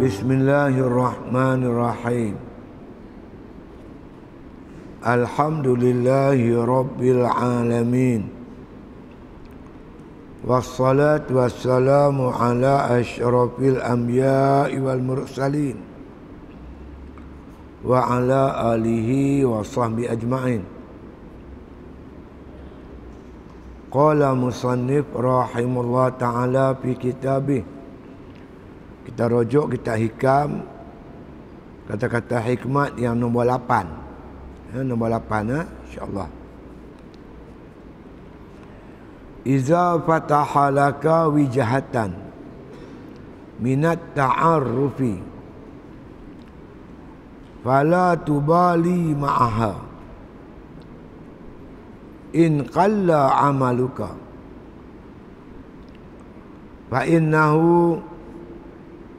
Bismillahirrahmanirrahim. Alhamdulillahi rabbil alamin. Wassalatu wassalamu ala asyrafil anbiya'i wal mursalin. Wa ala alihi wa sahbihi ajma'in. Qala musannif rahimullah ta'ala fi kitabih kita rujuk kita hikam kata-kata hikmat yang nombor 8 ya, nombor 8 ya, insyaAllah. Iza fataha laka wijahatan minat ta'arrufi fala tubali ma'aha in qalla amaluka fa innahu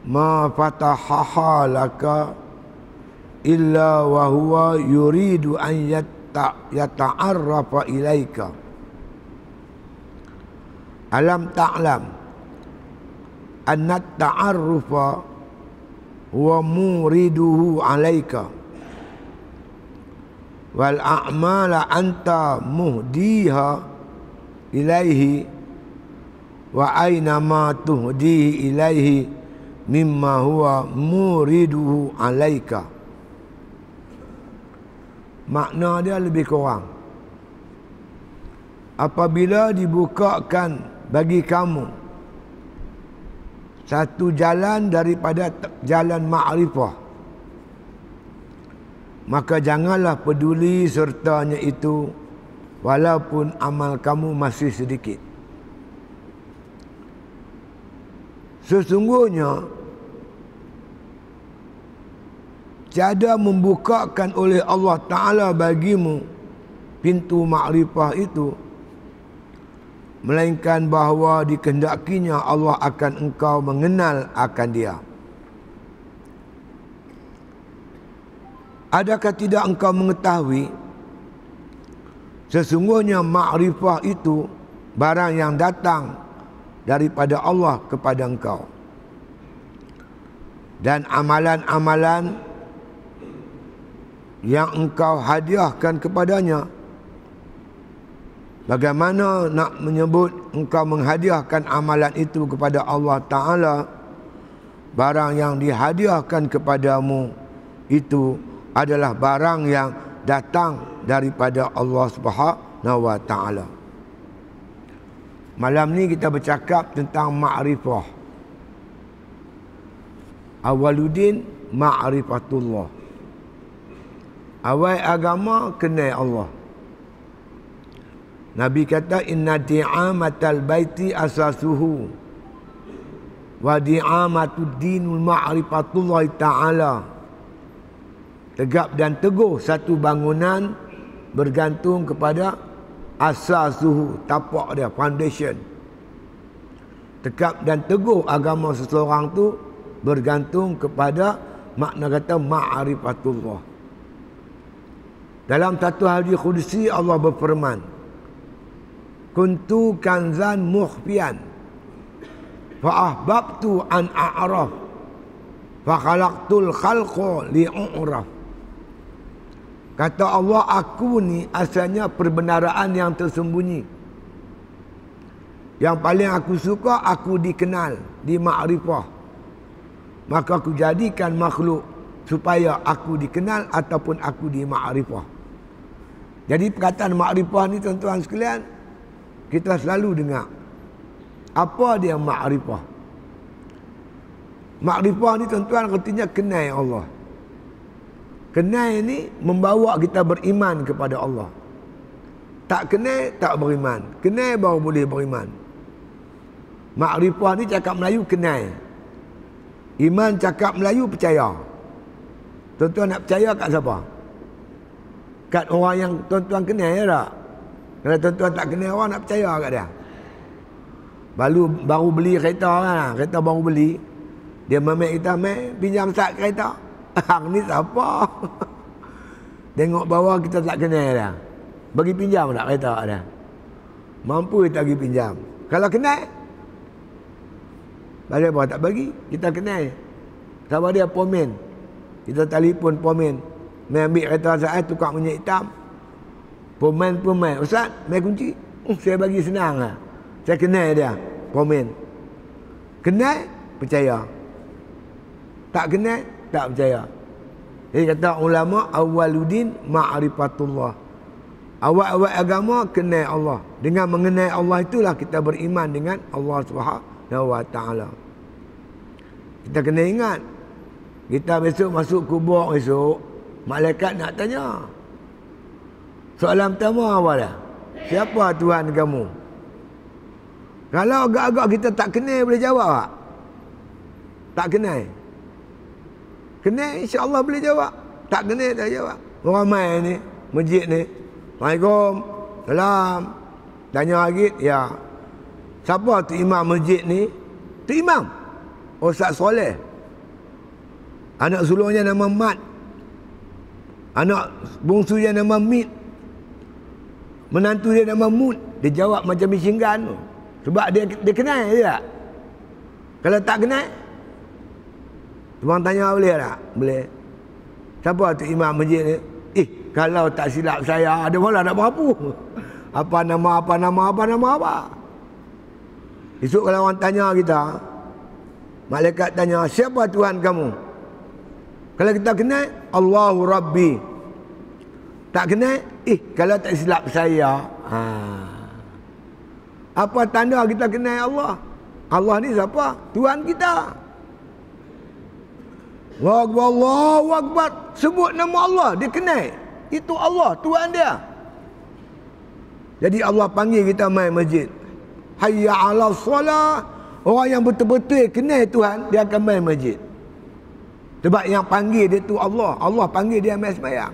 ma fatahaha laka illa wa huwa yuridu an yatta yata'arrafa ilaika. Alam ta'lam anna ta'arrufa huwa muriduhu alaika. Wal a'mala anta muhdiha ilaihi wa aina ma tuhdihi ilaihi mimma huwa muriduhu alaika. Makna dia lebih kurang. Apabila dibukakan bagi kamu satu jalan daripada jalan ma'rifah maka janganlah peduli sertanya itu walaupun amal kamu masih sedikit. Sesungguhnya tiada membukakan oleh Allah Ta'ala bagimu pintu makrifah itu melainkan bahawa dikehendakinya Allah akan engkau mengenal akan dia. Adakah tidak engkau mengetahui sesungguhnya makrifah itu barang yang datang daripada Allah kepada engkau? Dan amalan-amalan yang engkau hadiahkan kepadanya bagaimana nak menyebut engkau menghadiahkan amalan itu kepada Allah Ta'ala barang yang dihadiahkan kepadamu itu adalah barang yang datang daripada Allah Subhanahu wa taala. Malam ni kita bercakap tentang ma'rifah. Awaluddin ma'rifatullah. Awal agama kenal Allah. Nabi kata inna di'amatal baiti asasuhu wa di'amatud dinul ma'rifatullah ta'ala. Tegap dan teguh satu bangunan bergantung kepada asasuhu, tapak dia, foundation. Tegap dan teguh agama seseorang tu bergantung kepada makna kata ma'rifatullah. Dalam satu hadis qudsi Allah berfirman, "Kuntu kanzan mukhfiyan fa ahbabtu an a'raf fa khalaqtul khalqa li'uraf." Kata Allah, aku ni asalnya perbenaraan yang tersembunyi. Yang paling aku suka, aku dikenal, di makrifah. Maka aku jadikan makhluk supaya aku dikenal ataupun aku di makrifah. Jadi perkataan makrifah ni tuan-tuan sekalian kita selalu dengar. Apa dia makrifah? Makrifah ni tuan-tuan artinya kenal Allah. Kenal ni membawa kita beriman kepada Allah. Tak kenal tak beriman. Kenal baru boleh beriman. Makrifah ni cakap Melayu kenal. Iman cakap Melayu percaya. Tuan-tuan nak percaya kat siapa? Kat orang yang tuan-tuan kenal ya tak? Kalau tuan-tuan tak kenal orang nak percaya kat dia. Baru baru beli kereta kan, kereta baru beli. Dia memek kita, "Mek, pinjam sat kereta." Hang ni siapa? Tengok bawah kita tak kenal dia. Bagi pinjam tak kereta dia? Mampu kita bagi pinjam. Kalau kenal, bagi apa tak bagi? Kita kenal. Sama dia pomen. Kita telefon pomen. Mai ambil kereta saya tukar minyak hitam. Pomen pomen. Ustaz, mai kunci. Uh, saya bagi senang lah. Saya kenal dia. Pomen. Kenal? Percaya. Tak kenal? Tak percaya. Jadi kata ulama awaludin ma'rifatullah. Awal-awal agama kenal Allah. Dengan mengenai Allah itulah kita beriman dengan Allah Subhanahu wa taala. Kita kena ingat. Kita besok masuk kubur besok, malaikat nak tanya. Soalan pertama apa dah? Siapa Tuhan kamu? Kalau agak-agak kita tak kenal boleh jawab tak? Tak kenal. Kenal insya-Allah boleh jawab. Tak kenal tak jawab. Orang mai ni, masjid ni. Assalamualaikum. Salam. Tanya lagi, ya. Siapa tu imam masjid ni? Tu imam. Ustaz Soleh. Anak sulungnya nama Mat. Anak bungsunya nama Mit. Menantu dia nama Mut. Dia jawab macam misinggan tu. Sebab dia dia kenal dia tak? Kalau tak kenal, Tuan tanya boleh tak? Boleh. Siapa tu imam masjid ni? Eh, kalau tak silap saya, ada mana nak berapa? Apa nama, apa nama, apa nama, apa? Esok kalau orang tanya kita, malaikat tanya, siapa Tuhan kamu? Kalau kita kenal, Allahu Rabbi. Tak kenal, eh, kalau tak silap saya, ha. Apa tanda kita kenal Allah? Allah ni siapa? Tuhan kita. Allahu Akbar, Allahu Akbar. Sebut nama Allah, dia kenal. Itu Allah, Tuhan dia. Jadi Allah panggil kita main masjid. Hayya ala salah. Orang yang betul-betul kenal Tuhan, dia akan main masjid. Sebab yang panggil dia tu Allah. Allah panggil dia main semayang.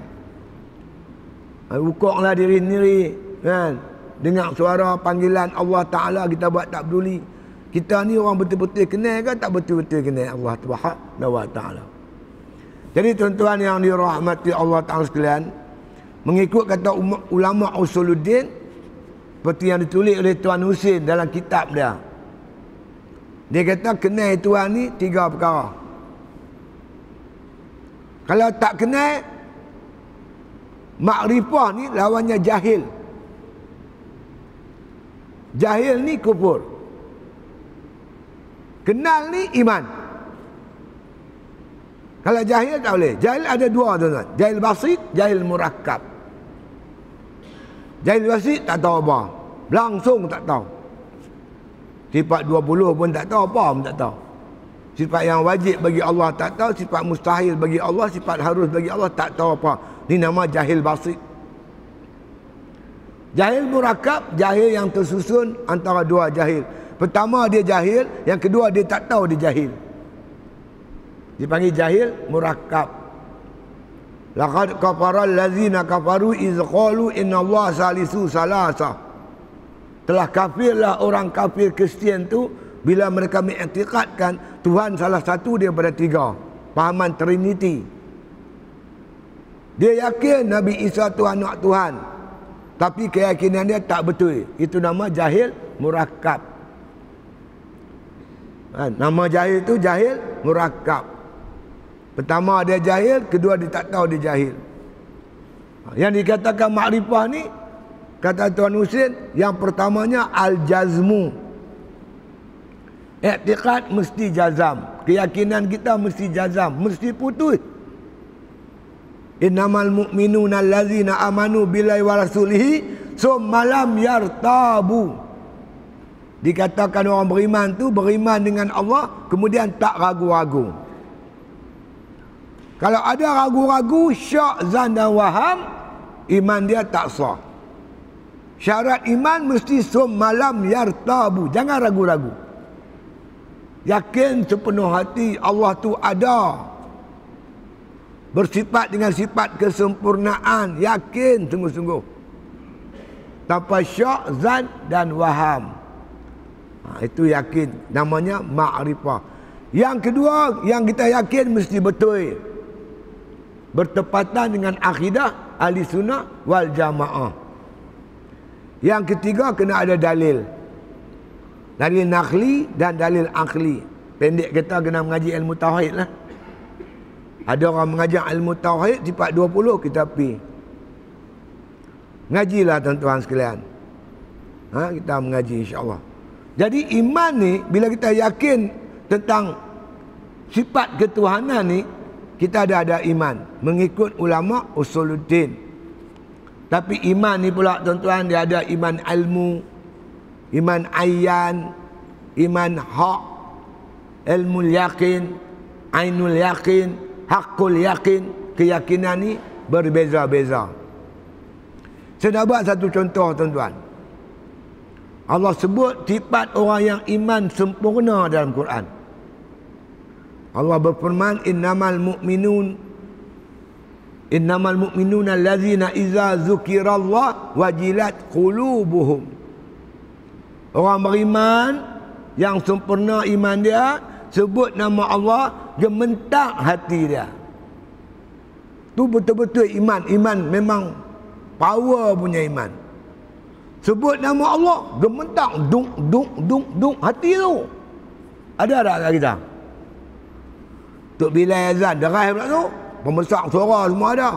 Rukuklah diri sendiri. Kan? Dengar suara panggilan Allah Ta'ala kita buat tak peduli. Kita ni orang betul-betul kenal ke tak betul-betul kenal Allah Ta'ala. Jadi tuan-tuan yang dirahmati Allah Ta'ala sekalian. Mengikut kata ulama usuluddin. Seperti yang ditulis oleh Tuan Husin dalam kitab dia. Dia kata kenal Tuhan ni tiga perkara. Kalau tak kenal. Makrifah ni lawannya jahil. Jahil ni kufur. Kenal ni iman. Kalau jahil tak boleh. Jahil ada dua tuan-tuan. Jahil basit, jahil murakkab. Jahil basit tak tahu apa. Langsung tak tahu. Sifat 20 pun tak tahu apa pun tak tahu. Sifat yang wajib bagi Allah tak tahu, sifat mustahil bagi Allah, sifat harus bagi Allah tak tahu apa. Ini nama jahil basit. Jahil murakkab, jahil yang tersusun antara dua jahil. Pertama dia jahil, yang kedua dia tak tahu dia jahil dipanggil jahil murakkab laqad kafara allazina kafaru iz qalu inna Allah salisu salasa telah kafirlah orang kafir Kristian tu bila mereka mengiktikadkan Tuhan salah satu dia pada tiga. Pahaman trinity. Dia yakin Nabi Isa tu anak Tuhan. Tapi keyakinan dia tak betul. Itu nama jahil murakkab. Ha, nama jahil tu jahil murakkab. Pertama dia jahil, kedua dia tak tahu dia jahil. Yang dikatakan makrifah ni kata Tuan Husin, yang pertamanya al-jazmu. Iktiqad mesti jazam. Keyakinan kita mesti jazam, mesti putus. Innamal mu'minuna allazina amanu billahi wa rasulihi summa lam yartabu. Dikatakan orang beriman tu beriman dengan Allah kemudian tak ragu-ragu. Kalau ada ragu-ragu syak zan dan waham iman dia tak sah. Syarat iman mesti sum malam yartabu. Jangan ragu-ragu. Yakin sepenuh hati Allah tu ada. Bersifat dengan sifat kesempurnaan. Yakin sungguh-sungguh. Tanpa syak, zan dan waham. Ha, itu yakin. Namanya ma'rifah. Yang kedua, yang kita yakin mesti betul bertepatan dengan akidah ahli sunnah wal jamaah. Yang ketiga kena ada dalil. Dalil nakli dan dalil akli. Pendek kita kena mengaji ilmu tauhid lah. Ada orang mengajar ilmu tauhid sifat 20 kita pi. Ngajilah tuan-tuan sekalian. Ha, kita mengaji insya-Allah. Jadi iman ni bila kita yakin tentang sifat ketuhanan ni kita ada ada iman mengikut ulama usuluddin. Tapi iman ni pula tuan-tuan dia ada iman ilmu, iman ayyan, iman hak, ilmu yakin, ainul yakin, hakul yakin keyakinan ni berbeza-beza. Saya nak buat satu contoh tuan-tuan. Allah sebut sifat orang yang iman sempurna dalam Quran. Allah berfirman innamal mu'minun innamal mu'minuna allazina iza zukirallah wajilat qulubuhum orang beriman yang sempurna iman dia sebut nama Allah gementak hati dia. Tu betul-betul iman. Iman memang power punya iman. Sebut nama Allah gementak dung dung dung dung hati tu. Ada tak kat kita? Tok Bilal azan derai pula tu. Pembesar suara semua ada.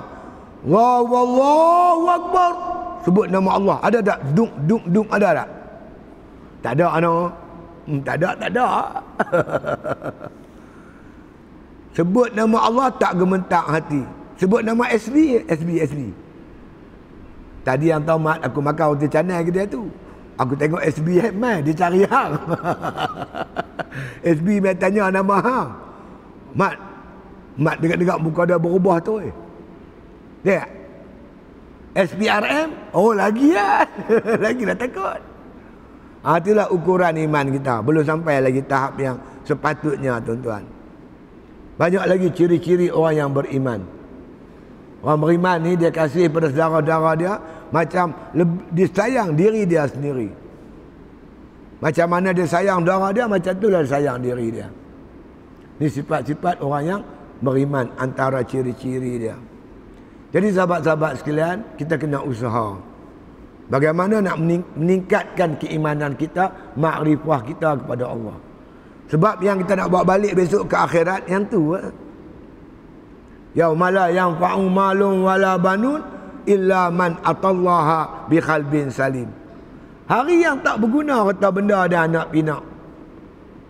Allahu Akbar. Sebut nama Allah. Ada tak? Dung dung dung ada tak tak ada ano hmm, tak ada tak ada Sebut nama Allah tak gementak hati. Sebut nama SB, SB, SB. Tadi yang tahu mat aku makan roti canai ke dia tu. Aku tengok SB Hetman, dia cari hang. SB mai tanya nama hang. Mat, mat dekat-dekat muka dia berubah tu eh. Dia SPRM, oh lagi ya. lagi dah takut. Ha, itulah ukuran iman kita. Belum sampai lagi tahap yang sepatutnya tuan-tuan. Banyak lagi ciri-ciri orang yang beriman. Orang beriman ni dia kasih pada saudara-saudara dia macam dia sayang diri dia sendiri. Macam mana dia sayang saudara dia macam itulah dia sayang diri dia. Ini sifat-sifat orang yang beriman antara ciri-ciri dia. Jadi sahabat-sahabat sekalian, kita kena usaha. Bagaimana nak meningkatkan keimanan kita, makrifah kita kepada Allah. Sebab yang kita nak bawa balik besok ke akhirat yang tu. Eh? Yaumala yang fa'u wala banun illa man atallaha bi qalbin salim. Hari yang tak berguna kata benda ada anak pinak.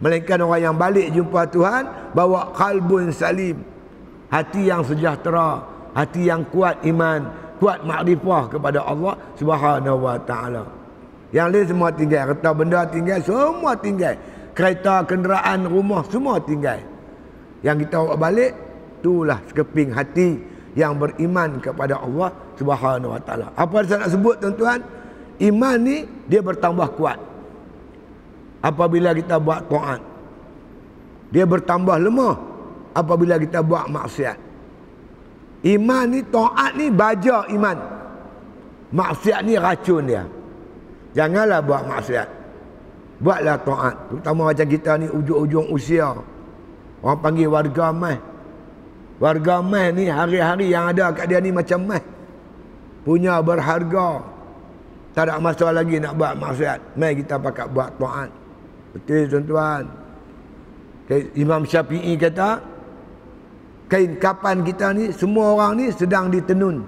Melainkan orang yang balik jumpa Tuhan bawa kalbun salim. Hati yang sejahtera, hati yang kuat iman, kuat makrifah kepada Allah Subhanahu wa taala. Yang lain semua tinggal, kata benda tinggal, semua tinggal kereta, kenderaan, rumah semua tinggal. Yang kita bawa balik itulah sekeping hati yang beriman kepada Allah Subhanahu Wa Taala. Apa saya nak sebut tuan-tuan? Iman ni dia bertambah kuat. Apabila kita buat taat. Dia bertambah lemah apabila kita buat maksiat. Iman ni taat ni baja iman. Maksiat ni racun dia. Janganlah buat maksiat. Buatlah taat. Terutama macam kita ni ujung-ujung usia. Orang panggil warga mah. Warga mah ni hari-hari yang ada kat dia ni macam mah. Punya berharga. Tak ada masa lagi nak buat maksiat. Mai kita pakai buat taat. Betul tuan-tuan. Imam Syafi'i kata, kain kapan kita ni, semua orang ni sedang ditenun.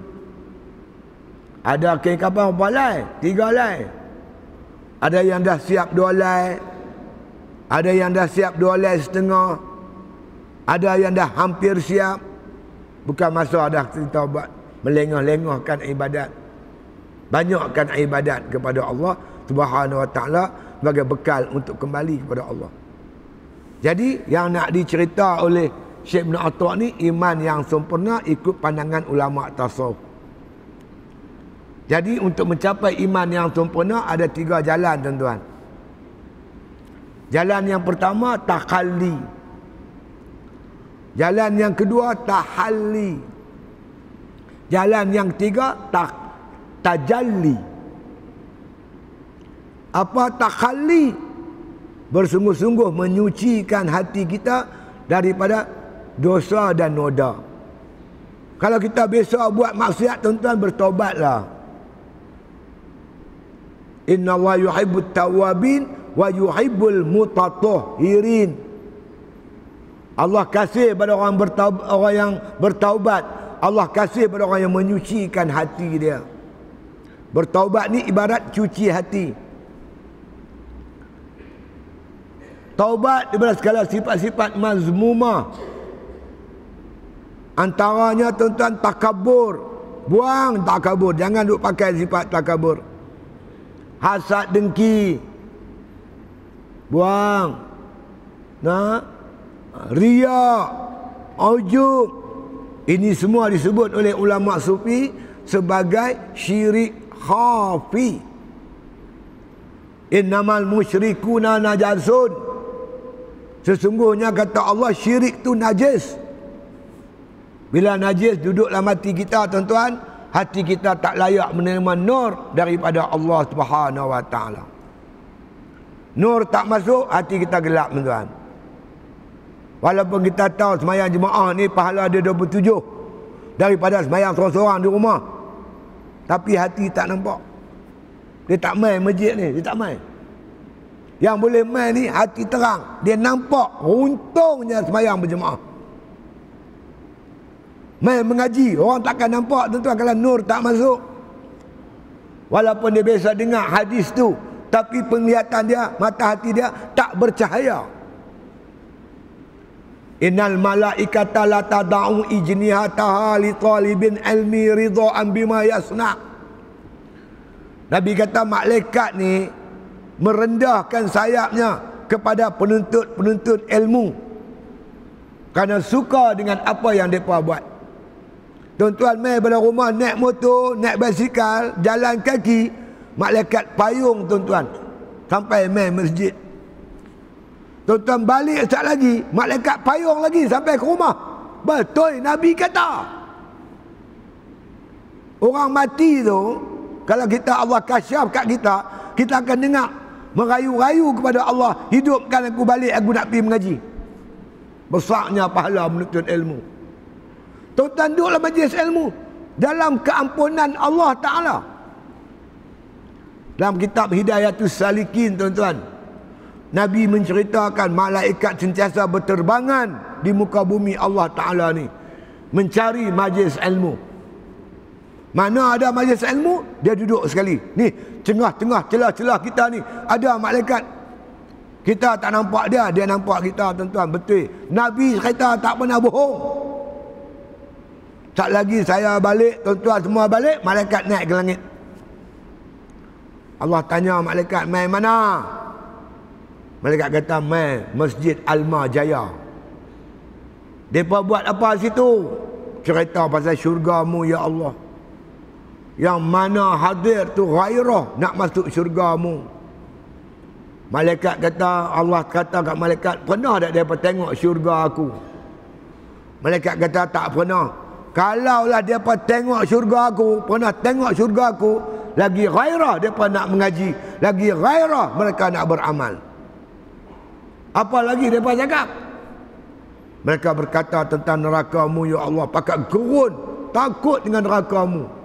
Ada kain kapan berapa lai? Tiga lai. Ada yang dah siap dua lay. Ada yang dah siap dua lay setengah. Ada yang dah hampir siap. Bukan masa dah kita buat melengah-lengahkan ibadat. Banyakkan ibadat kepada Allah Subhanahu Wa Taala sebagai bekal untuk kembali kepada Allah. Jadi yang nak dicerita oleh Syekh Ibn Atta ni iman yang sempurna ikut pandangan ulama tasawuf. Jadi untuk mencapai iman yang sempurna ada tiga jalan tuan-tuan. Jalan yang pertama takhalli. Jalan yang kedua tahalli. Jalan yang ketiga tak tajalli. Apa takhalli? Bersungguh-sungguh menyucikan hati kita daripada dosa dan noda. Kalau kita biasa buat maksiat tuan-tuan bertobatlah. Inna Allah yuhibbut tawabin wa yuhibbul mutatahhirin. Allah kasih pada orang bertaubat, orang yang bertaubat. Allah kasih pada orang yang menyucikan hati dia. Bertaubat ni ibarat cuci hati. Taubat daripada segala sifat-sifat mazmumah. Antaranya tuan-tuan takabur. Buang takabur. Jangan duk pakai sifat takabur. Hasad dengki. Buang. Nah, ria, ujub. Ini semua disebut oleh ulama sufi sebagai syirik khafi. Innamal musyrikuna najasun. Sesungguhnya kata Allah syirik tu najis. Bila najis duduk dalam hati kita tuan-tuan, hati kita tak layak menerima nur daripada Allah Subhanahu wa taala. Nur tak masuk, hati kita gelap tuan-tuan. Walaupun kita tahu semayang jemaah ni pahala dia 27 daripada semayang seorang-seorang di rumah. Tapi hati tak nampak. Dia tak main masjid ni, dia tak main. Yang boleh main ni hati terang. Dia nampak untungnya semayang berjemaah. Main mengaji. Orang takkan nampak tuan-tuan kalau nur tak masuk. Walaupun dia biasa dengar hadis tu. Tapi penglihatan dia, mata hati dia tak bercahaya. Innal malaikata la tada'u ijnihataha li talibin ilmi ridha'an bima yasna' Nabi kata malaikat ni merendahkan sayapnya kepada penuntut-penuntut ilmu kerana suka dengan apa yang mereka buat tuan-tuan main pada rumah naik motor naik basikal jalan kaki. Malaikat payung tuan-tuan sampai main masjid. Tuan-tuan balik sekejap lagi. Malaikat payung lagi sampai ke rumah. Betul Nabi kata. Orang mati tu kalau kita Allah kasyaf kat kita kita akan dengar merayu-rayu kepada Allah hidupkan aku balik aku nak pergi mengaji. Besarnya pahala menuntut ilmu tuan-tuan duduklah majlis ilmu dalam keampunan Allah Ta'ala dalam kitab Hidayatul Salikin tuan-tuan Nabi menceritakan malaikat sentiasa berterbangan di muka bumi Allah Ta'ala ni mencari majlis ilmu mana ada majlis ilmu, dia duduk sekali. Ni, tengah-tengah celah-celah kita ni, ada malaikat. Kita tak nampak dia, dia nampak kita tuan-tuan. Betul. Nabi kata tak pernah bohong. Tak lagi saya balik, tuan-tuan semua balik, malaikat naik ke langit. Allah tanya malaikat, main mana? Malaikat kata, main Masjid Alma Jaya. Mereka buat apa situ? Cerita pasal syurgamu, Ya Allah yang mana hadir tu ghairah nak masuk syurgamu malaikat kata Allah kata kat malaikat pernah tak dia tengok syurga aku malaikat kata tak pernah kalaulah dia tengok syurga aku pernah tengok syurga aku lagi ghairah dia nak mengaji lagi ghairah mereka nak beramal apa lagi dia cakap mereka berkata tentang nerakamu ya Allah pakat gerun takut dengan nerakamu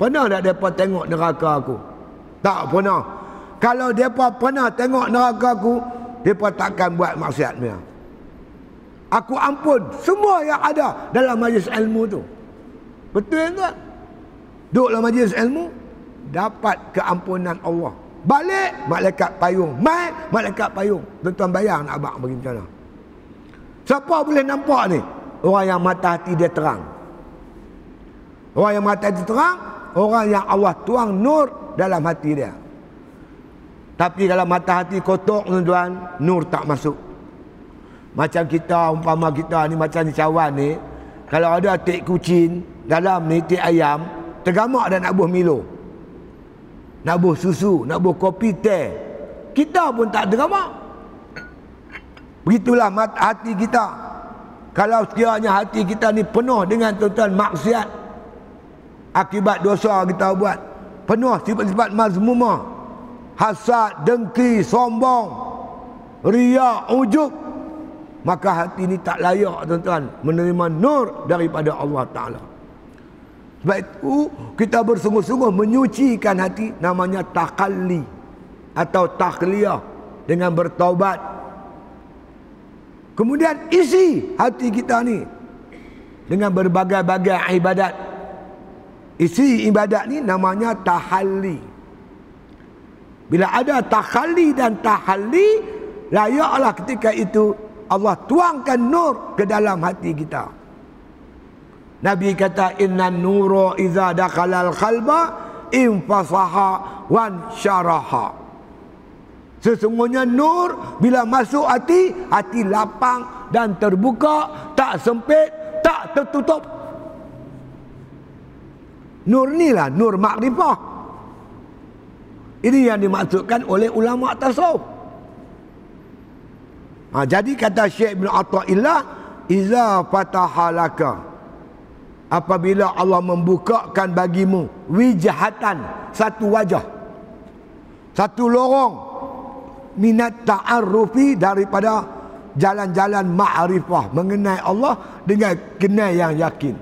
Pernah tak mereka tengok neraka aku? Tak pernah. Kalau mereka pernah tengok neraka aku, mereka takkan buat maksiat dia. Aku ampun semua yang ada dalam majlis ilmu tu. Betul tak? Duduk dalam majlis ilmu, dapat keampunan Allah. Balik, malaikat payung. Mai, malaikat payung. Tuan-tuan bayang nak abang bagi macam mana? Siapa boleh nampak ni? Orang yang mata hati dia terang. Orang yang mata hati terang, orang yang Allah tuang nur dalam hati dia. Tapi kalau mata hati kotor tuan-tuan, nur tak masuk. Macam kita, umpama kita ni macam ni cawan ni, kalau ada tik kucing dalam ni tik ayam, tergamak dan nak buh Milo. Nak buh susu, nak buh kopi teh. Kita pun tak tergamak. Begitulah hati kita. Kalau sekiranya hati kita ni penuh dengan tuan-tuan maksiat, akibat dosa kita buat penuh sifat-sifat mazmumah hasad dengki sombong ria ujub maka hati ini tak layak tuan-tuan menerima nur daripada Allah taala sebab itu kita bersungguh-sungguh menyucikan hati namanya takalli atau takliyah dengan bertaubat Kemudian isi hati kita ni dengan berbagai-bagai ibadat. Isi ibadat ni namanya tahalli. Bila ada tahalli dan tahalli, layaklah ketika itu Allah tuangkan nur ke dalam hati kita. Nabi kata inna nuru iza dakhalal qalba infasaha wan syaraha. Sesungguhnya nur bila masuk hati, hati lapang dan terbuka, tak sempit, tak tertutup. Nur ni lah nur makrifah. Ini yang dimaksudkan oleh ulama tasawuf. Ha, jadi kata Syekh bin Atta'illah, Iza fatahalaka. Apabila Allah membukakan bagimu wijahatan satu wajah. Satu lorong minat ta'arrufi daripada jalan-jalan ma'rifah mengenai Allah dengan kenal yang yakin.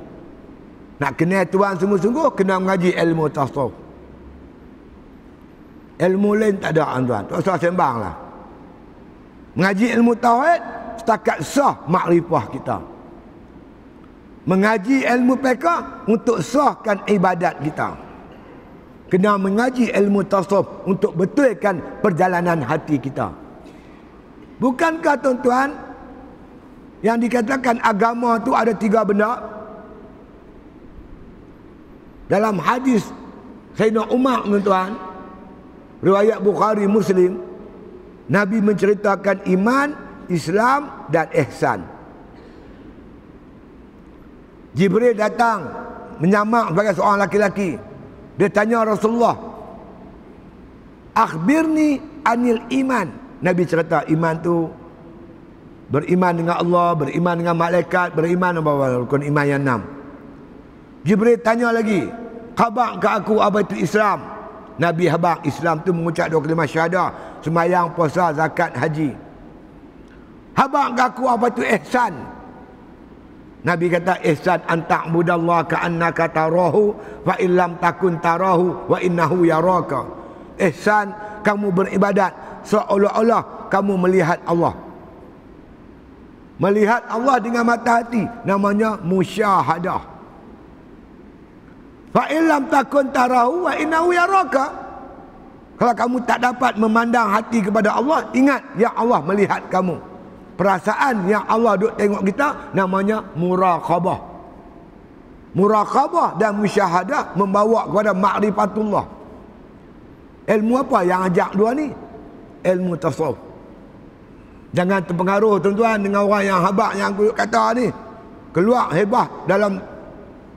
Nak kenal Tuhan sungguh-sungguh kena mengaji ilmu tasawuf. Ilmu lain tak ada tuan. Tak usah sembang lah. Mengaji ilmu tauhid setakat sah makrifah kita. Mengaji ilmu peka untuk sahkan ibadat kita kena mengaji ilmu tasawuf untuk betulkan perjalanan hati kita. Bukankah tuan-tuan yang dikatakan agama tu ada tiga benda? Dalam hadis Sayyidina Umar tuan-tuan, riwayat Bukhari Muslim, Nabi menceritakan iman, Islam dan ihsan. Jibril datang menyamak sebagai seorang laki-laki dia tanya Rasulullah, "Akhbirni anil iman." Nabi cerita iman tu beriman dengan Allah, beriman dengan malaikat, beriman dengan rukun iman yang enam. Jibril tanya lagi, "Khabar ke aku apa itu Islam?" Nabi habaq Islam tu mengucap dua kalimah syahadah, sembahyang, puasa, zakat, haji. Habaq ke aku apa itu ihsan? Nabi kata ihsan antak budallah ka annaka tarahu fa illam takun tarahu wa innahu yaraka. Ihsan kamu beribadat seolah-olah kamu melihat Allah. Melihat Allah dengan mata hati namanya musyahadah. Fa illam takun tarahu wa innahu yaraka. Kalau kamu tak dapat memandang hati kepada Allah, ingat ya Allah melihat kamu. Perasaan yang Allah duk tengok kita namanya muraqabah. Muraqabah dan musyahadah membawa kepada makrifatullah ilmu apa yang ajak dua ni? Ilmu tasawuf. Jangan terpengaruh tuan-tuan dengan orang yang habak yang aku kata ni. Keluar hebah dalam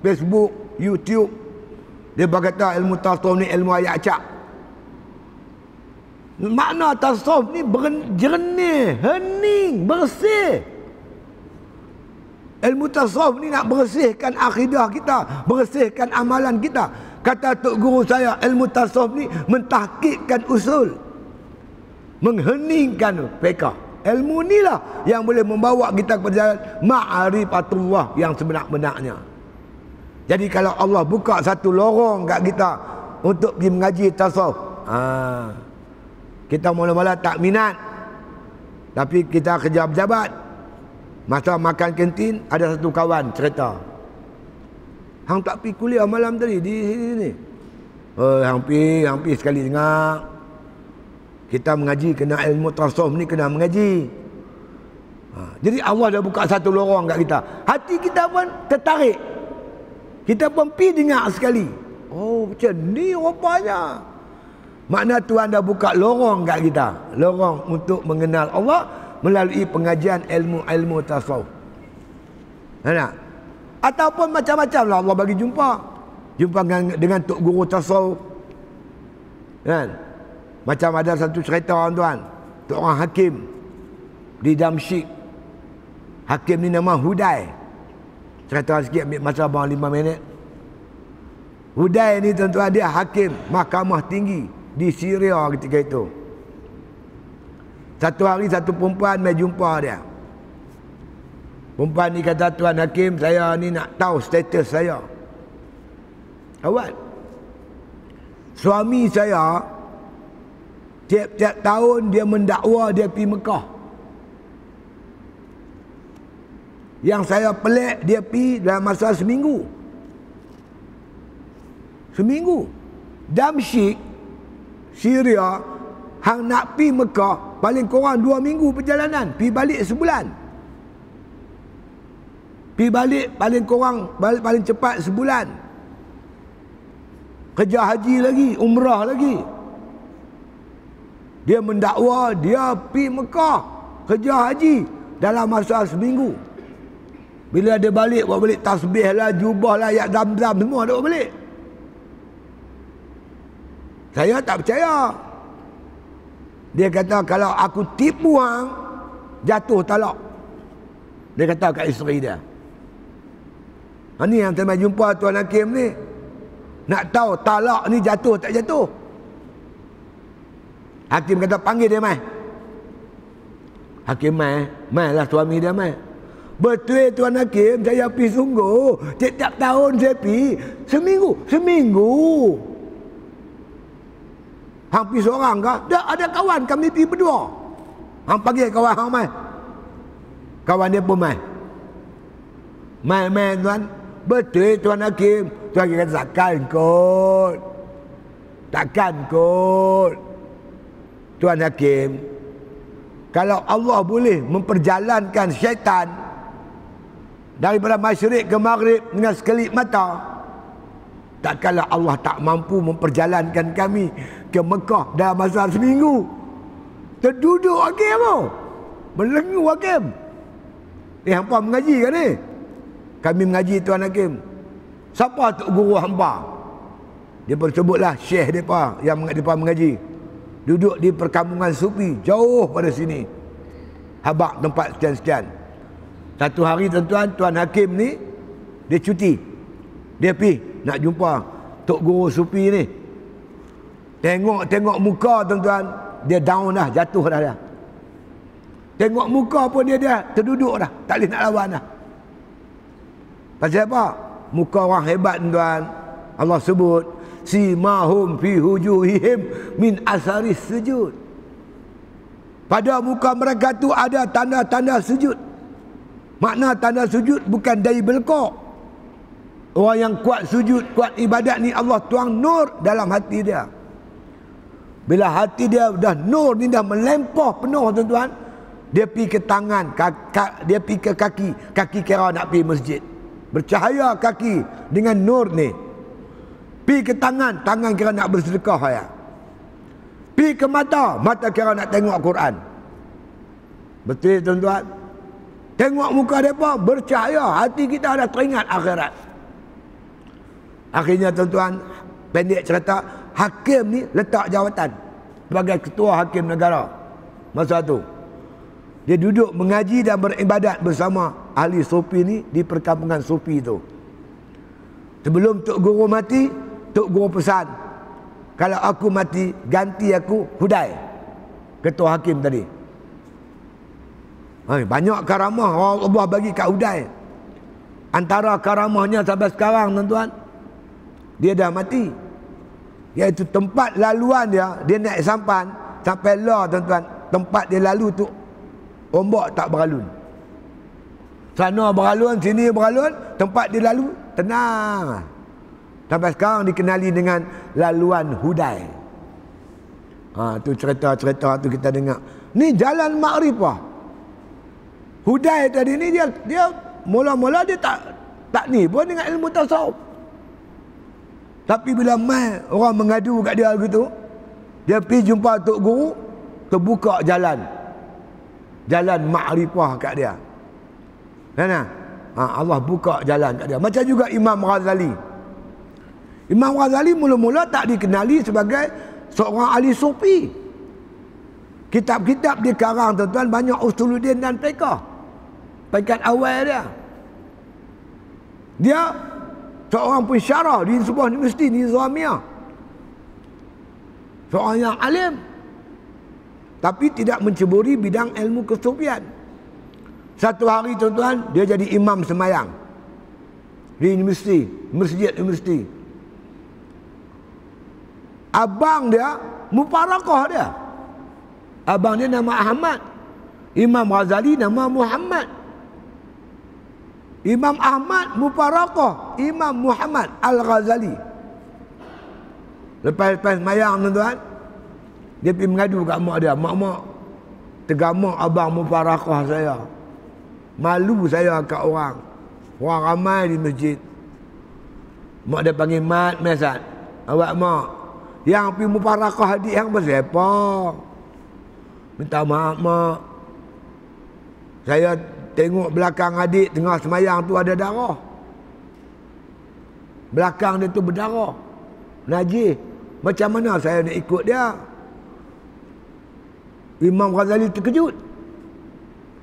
Facebook YouTube. Dia berkata ilmu tasawuf ni ilmu ayat cak Makna tasawuf ni jernih, hening, bersih. Ilmu tasawuf ni nak bersihkan akidah kita, bersihkan amalan kita. Kata Tok Guru saya, ilmu tasawuf ni mentahkikkan usul. Mengheningkan peka. Ilmu ni lah yang boleh membawa kita kepada jalan ma'arifatullah yang sebenar-benarnya. Jadi kalau Allah buka satu lorong kat kita untuk pergi mengaji tasawuf. Ah. Kita mula-mula tak minat. Tapi kita kerja pejabat. Masa makan kantin, ada satu kawan cerita. Hang tak pergi kuliah malam tadi di sini. Oh, hang pergi, hang pergi sekali dengar. Kita mengaji kena ilmu tasawuf ni kena mengaji. Ha, jadi Allah dah buka satu lorong kat kita. Hati kita pun tertarik. Kita pun pergi dengar sekali. Oh, macam ni rupanya. Makna Tuhan dah buka lorong kat kita. Lorong untuk mengenal Allah melalui pengajian ilmu-ilmu tasawuf. Nak? Ataupun macam-macam lah Allah bagi jumpa. Jumpa dengan, dengan Tok Guru Tasawuf. Kan? Macam ada satu cerita tuan. Tok orang hakim. Di Damsyik. Hakim ni nama Hudai. Cerita sikit ambil masa bawah lima minit. Hudai ni tuan-tuan dia hakim mahkamah tinggi di Syria ketika itu. Satu hari satu perempuan mai jumpa dia. Perempuan ni kata Tuan Hakim, saya ni nak tahu status saya. Awak. Suami saya tiap-tiap tahun dia mendakwa dia pergi Mekah. Yang saya pelik dia pi dalam masa seminggu. Seminggu. Damsyik Syria hang nak pi Mekah paling kurang dua minggu perjalanan, pi balik sebulan. Pi balik paling kurang balik paling cepat sebulan. Kerja haji lagi, umrah lagi. Dia mendakwa dia pi Mekah kerja haji dalam masa seminggu. Bila dia balik buat balik tasbih lah, jubah lah, ayat dam-dam semua dia balik. Saya tak percaya. Dia kata kalau aku tipu hang jatuh talak. Dia kata kat isteri dia. Ha, yang saya jumpa Tuan Hakim ni. Nak tahu talak ni jatuh tak jatuh. Hakim kata panggil dia mai. Hakim mai, mai lah suami dia mai. Betul Tuan Hakim, saya pergi sungguh. Tiap-tiap tahun saya pergi. Seminggu, seminggu. Hang pergi seorang ke? Tak ada kawan kami pergi berdua. Hang panggil kawan hang mai. Kawan dia pun mai. Mai mai tuan. Betul tuan Hakim. Tuan Hakim kata takkan kot. Takkan kot. Tuan Hakim. Kalau Allah boleh memperjalankan syaitan daripada masyrik ke maghrib dengan sekelip mata takkanlah Allah tak mampu memperjalankan kami ke Mekah dalam masa seminggu. Terduduk hakim apa? Melengu hakim eh hampa mengaji kan ni kami mengaji tuan hakim. Siapa tu guru hampa? Dia bersebutlah syekh depa yang depa mengaji. Duduk di perkampungan supi jauh pada sini. Habak tempat sekian-sekian. Satu hari tuan-tuan tuan hakim ni dia cuti. Dia pi nak jumpa tok guru supi ni tengok-tengok muka tuan-tuan. Dia down dah jatuh dah dia. Tengok muka pun dia dia terduduk dah. Tak boleh nak lawan dah. Pasal apa? Muka orang hebat tuan Allah sebut si mahum fi hujuhihim min asari sujud. Pada muka mereka tu ada tanda-tanda sujud. Makna tanda sujud bukan dari belkok. Orang yang kuat sujud kuat ibadat ni Allah tuang nur dalam hati dia bila hati dia dah nur ni dah melempah penuh tuan-tuan dia pergi ke tangan kaki, dia pergi ke kaki kaki kira nak pergi masjid bercahaya kaki dengan nur ni Pi ke tangan, tangan kira nak bersedekah ya. Pi ke mata, mata kira nak tengok Quran. Betul tuan-tuan? Tengok muka depa bercahaya, hati kita ada teringat akhirat. Akhirnya tuan-tuan, pendek cerita, hakim ni letak jawatan sebagai ketua hakim negara masa tu. Dia duduk mengaji dan beribadat bersama ahli sufi ni di perkampungan sufi tu. Sebelum Tok Guru mati, Tok Guru pesan kalau aku mati ganti aku Hudai ketua hakim tadi Hai, banyak karamah Allah bagi kat Hudai antara karamahnya sampai sekarang tuan-tuan dia dah mati iaitu tempat laluan dia dia naik sampan sampai lah tuan-tuan tempat dia lalu tu ombak tak beralun sana beralun sini beralun tempat dia lalu tenang Sampai sekarang dikenali dengan laluan hudai. Ha, tu cerita-cerita tu kita dengar. Ni jalan makrifah. Hudai tadi ni dia dia mula-mula dia tak tak ni pun dengan ilmu tasawuf. Tapi bila mai orang mengadu kat dia gitu, dia pergi jumpa tok guru, terbuka jalan. Jalan makrifah kat dia. Kan? Ha, Allah buka jalan kat dia. Macam juga Imam Ghazali. Imam Ghazali mula-mula tak dikenali sebagai seorang ahli sufi. Kitab-kitab dia karang tuan-tuan banyak usuluddin dan fiqh. Pekat awal dia. Dia seorang pensyarah di sebuah universiti di Nizamiyah. Seorang yang alim. Tapi tidak menceburi bidang ilmu kesufian. Satu hari tuan-tuan dia jadi imam semayang. Di universiti, masjid-universiti abang dia muparakah dia abang dia nama Ahmad Imam Ghazali nama Muhammad Imam Ahmad Mufarakah Imam Muhammad Al-Ghazali. Lepas-lepas mayang tuan-tuan Dia pergi mengadu kat mak dia. Mak-mak Tegamak abang Mufarakah saya. Malu saya kat orang. Orang ramai di masjid. Mak dia panggil mat mesat Awak mak Yang pergi Mufarakah adik yang bersiapa Minta maaf mak. Saya Tengok belakang adik tengah semayang tu ada darah. Belakang dia tu berdarah. Najis. Macam mana saya nak ikut dia? Imam Ghazali terkejut.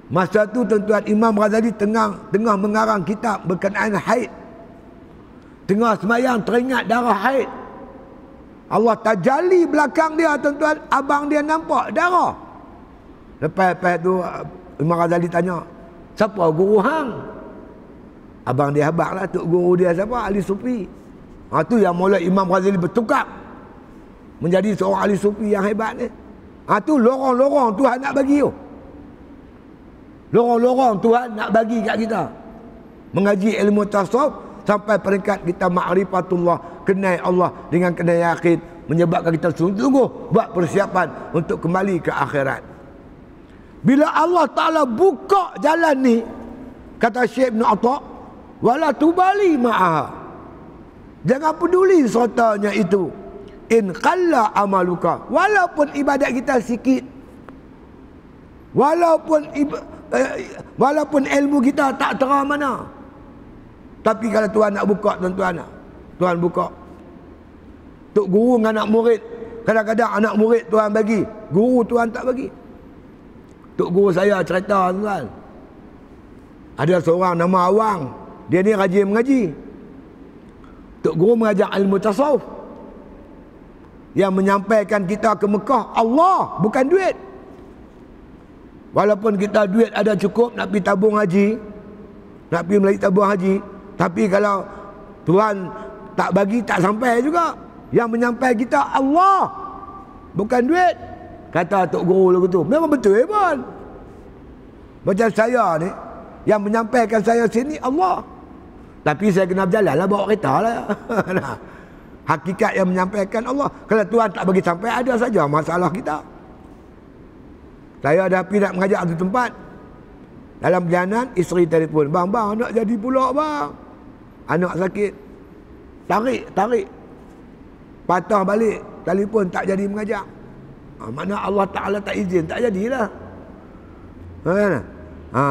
Masa tu tuan-tuan Imam Ghazali tengah tengah mengarang kitab berkenaan haid. Tengah semayang teringat darah haid. Allah tajali belakang dia tuan-tuan. Abang dia nampak darah. Lepas-lepas tu Imam Ghazali tanya. Siapa guru hang? Abang dia habak lah. Tok guru dia siapa? Ali Sufi. Ha, tu yang mula Imam Ghazali bertukar. Menjadi seorang Ali Sufi yang hebat ni. Ha, tu lorong-lorong Tuhan nak bagi tu. Lorong-lorong Tuhan nak bagi kat kita. Mengaji ilmu tasawuf sampai peringkat kita ma'rifatullah. Kenai Allah dengan kenai yakin. Menyebabkan kita sungguh-sungguh buat persiapan untuk kembali ke akhirat. Bila Allah Ta'ala buka jalan ni Kata Syekh Ibn Atta Wala tubali ma'aha. Jangan peduli sertanya itu. In qalla amaluka Walaupun ibadat kita sikit Walaupun eh, Walaupun ilmu kita tak terang mana Tapi kalau Tuhan nak buka tuan-tuan Tuhan buka. Tok guru dengan anak murid Kadang-kadang anak murid Tuhan bagi Guru Tuhan tak bagi Tok guru saya cerita tuan. Ada seorang nama Awang. Dia ni rajin mengaji. Tok guru mengajar ilmu tasawuf. Yang menyampaikan kita ke Mekah Allah bukan duit. Walaupun kita duit ada cukup nak pergi tabung haji, nak pergi melalui tabung haji, tapi kalau Tuhan tak bagi tak sampai juga. Yang menyampaikan kita Allah bukan duit. Kata Tok Guru lagu tu. Memang betul eh pun. Macam saya ni. Yang menyampaikan saya sini Allah. Tapi saya kena berjalan lah bawa kereta lah. Hakikat yang menyampaikan Allah. Kalau Tuhan tak bagi sampai ada saja masalah kita. Saya ada pergi nak mengajak satu tempat. Dalam perjalanan isteri telefon. Bang, bang nak jadi pulak bang. Anak sakit. Tarik, tarik. Patah balik. Telefon tak jadi mengajak. Ha, mana Allah Ta'ala tak izin, tak jadilah. Ha, kan? ha.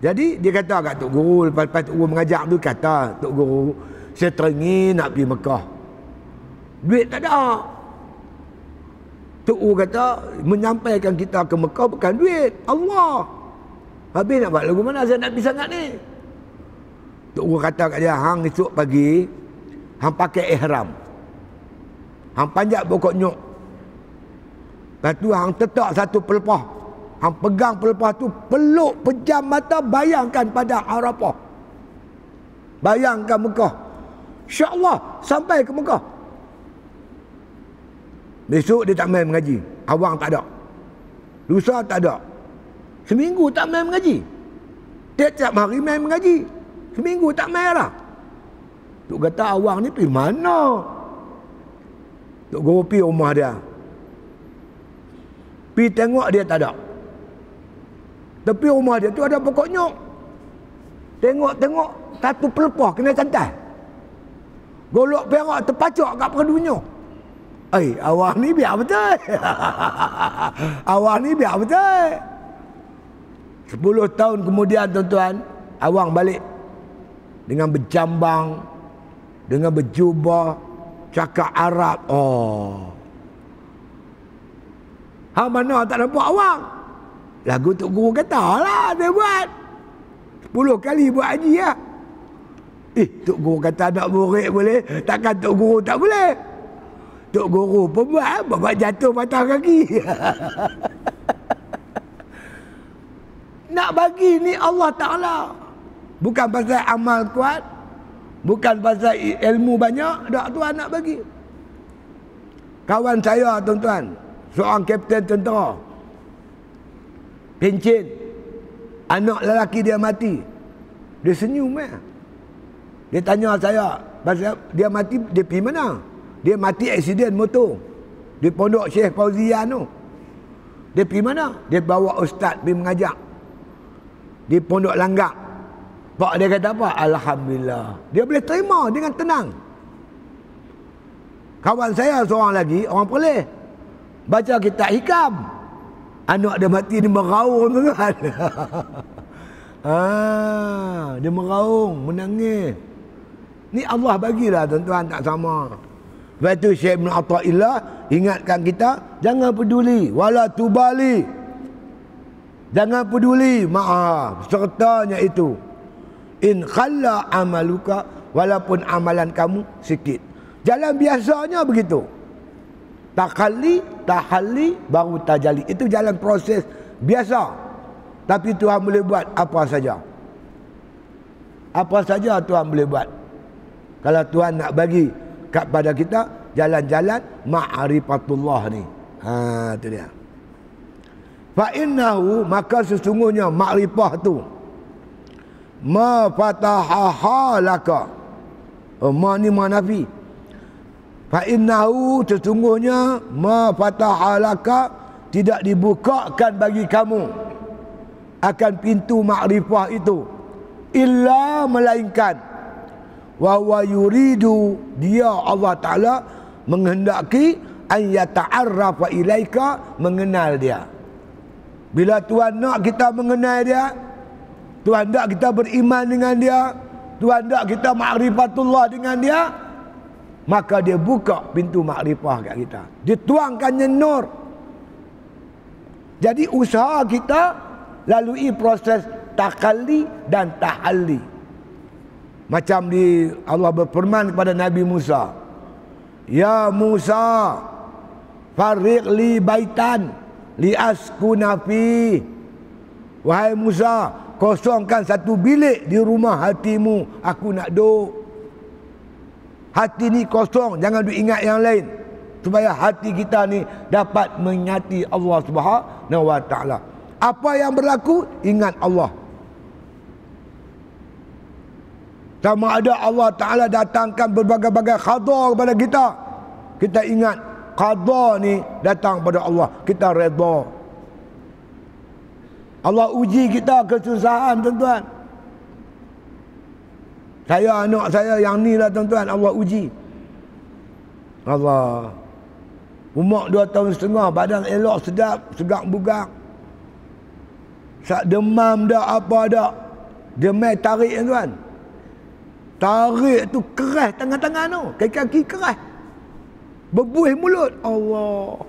Jadi dia kata kat Tok Guru, lepas-lepas Tok Guru mengajak tu, kata Tok Guru, saya teringin nak pergi Mekah. Duit tak ada. Tok Guru kata, menyampaikan kita ke Mekah bukan duit, Allah. Habis nak buat lagu mana saya nak pergi sangat ni? Tok Guru kata kat dia, hang esok pagi, hang pakai ihram. Hang panjat pokok nyok, Lepas tu hang tetak satu pelepah. Hang pegang pelepah tu peluk pejam mata bayangkan pada Arafah. Bayangkan Mekah. Insya-Allah sampai ke Mekah. Besok dia tak main mengaji. Awang tak ada. Lusa tak ada. Seminggu tak main mengaji. Tiap-tiap hari main mengaji. Seminggu tak main lah. Tuk kata awang ni pergi mana? Guru pergi rumah dia. Pi tengok dia tak ada. Tepi rumah dia tu ada pokok nyok. Tengok-tengok satu pelepah kena santai. Golok perak terpacak kat perdunya. Eh, awak ni biar betul. awak ni biar betul. Sepuluh tahun kemudian tuan-tuan, awang balik dengan berjambang, dengan berjubah, cakap Arab. Oh, Ha mana tak nampak awang? Lagu Tok Guru kata lah dia buat. Sepuluh kali buat haji lah. Eh, Tok Guru kata nak murid boleh. Takkan Tok Guru tak boleh. Tok Guru pun buat. Bapak jatuh patah kaki. nak bagi ni Allah Ta'ala. Bukan pasal amal kuat. Bukan pasal ilmu banyak. Tak Tuhan nak bagi. Kawan saya tuan-tuan seorang kapten tentera pencin anak lelaki dia mati Dia senyum eh. Dia tanya saya, pasal dia mati dia pergi mana? Dia mati aksiden motor. Di pondok Syekh Fauzian tu. Dia pergi mana? Dia bawa ustaz pergi mengajak. Di pondok Langgak. Pak dia kata apa? Alhamdulillah. Dia boleh terima dengan tenang. Kawan saya seorang lagi, orang perleh. Baca kitab hikam. Anak dia mati dia meraung tuan. ah, dia meraung, menangis. Ni Allah bagilah tuan-tuan tak sama. Lepas tu Syekh Ibn Atta'illah ingatkan kita jangan peduli wala tubali. Jangan peduli maaf sertanya itu. In khalla amaluka walaupun amalan kamu sikit. Jalan biasanya begitu. Takali, tahali, baru tajali. Itu jalan proses biasa. Tapi Tuhan boleh buat apa saja. Apa saja Tuhan boleh buat. Kalau Tuhan nak bagi kepada kita jalan-jalan ma'rifatullah ni. Ha tu dia. Fa innahu maka sesungguhnya ma'rifah tu ma fataha laka. Oh, ma ni manafi. Fa innahu sesungguhnya ma fatahalaka tidak dibukakan bagi kamu akan pintu makrifah itu. Illa melainkan wa huwa yuridu dia Allah taala menghendaki an yata'arrafa ilaika mengenal dia. Bila Tuhan nak kita mengenal dia Tuhan nak kita beriman dengan dia Tuhan nak kita makrifatullah dengan dia maka dia buka pintu makrifah kat kita. Dia tuangkannya nur. Jadi usaha kita lalui proses takalli dan tahalli. Macam di Allah berfirman kepada Nabi Musa ya Musa fariq li baitan li askuna fi. Wahai Musa kosongkan satu bilik di rumah hatimu. Aku nak duduk Hati ni kosong, jangan duk ingat yang lain. Supaya hati kita ni dapat menyati Allah Subhanahu wa taala. Apa yang berlaku, ingat Allah. Sama ada Allah Ta'ala datangkan berbagai-bagai khadar kepada kita. Kita ingat khadar ni datang pada Allah. Kita redha. Allah uji kita kesusahan tuan-tuan. Saya anak saya yang ni lah tuan-tuan Allah uji. Allah. Umur dua tahun setengah badan elok sedap segak bugang. Sak demam dah apa dah. Dia main tarik tuan. Tarik tu keras tangan-tangan tu. Kaki-kaki keras. Berbuih mulut. Allah.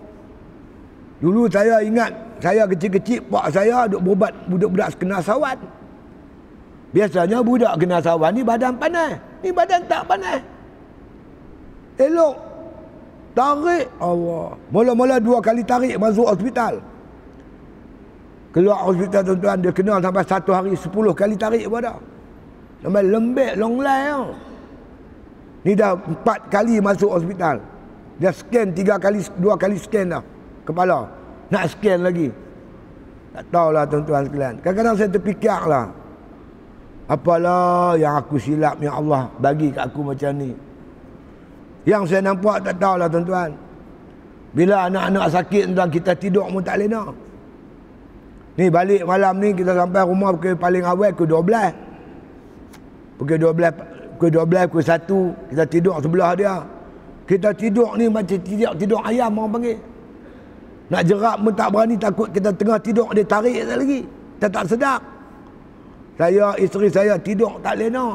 Dulu saya ingat saya kecil-kecil pak saya duk berubat budak-budak sekena sawat. Biasanya budak kena sawan ni badan panas. Ni badan tak panas. Elok. Tarik Allah. Mula-mula dua kali tarik masuk hospital. Keluar hospital tuan-tuan dia kenal sampai satu hari sepuluh kali tarik pada. Sampai lembek long line tau. Ni dah empat kali masuk hospital. Dia scan tiga kali, dua kali scan dah. Kepala. Nak scan lagi. Tak tahulah tuan-tuan sekalian. Kadang-kadang saya terfikir lah. Apalah yang aku silap ya Allah bagi kat aku macam ni. Yang saya nampak tak tahulah tuan-tuan. Bila anak-anak sakit tuan kita tidur pun tak lena. Ni balik malam ni kita sampai rumah pukul paling awal ke 12. Pukul 12 pukul 12 pukul 1 kita tidur sebelah dia. Kita tidur ni macam tidur tidur ayam orang panggil. Nak jerak pun tak berani takut kita tengah tidur dia tarik lagi. Kita tak sedap. Saya, isteri saya tidur tak lena.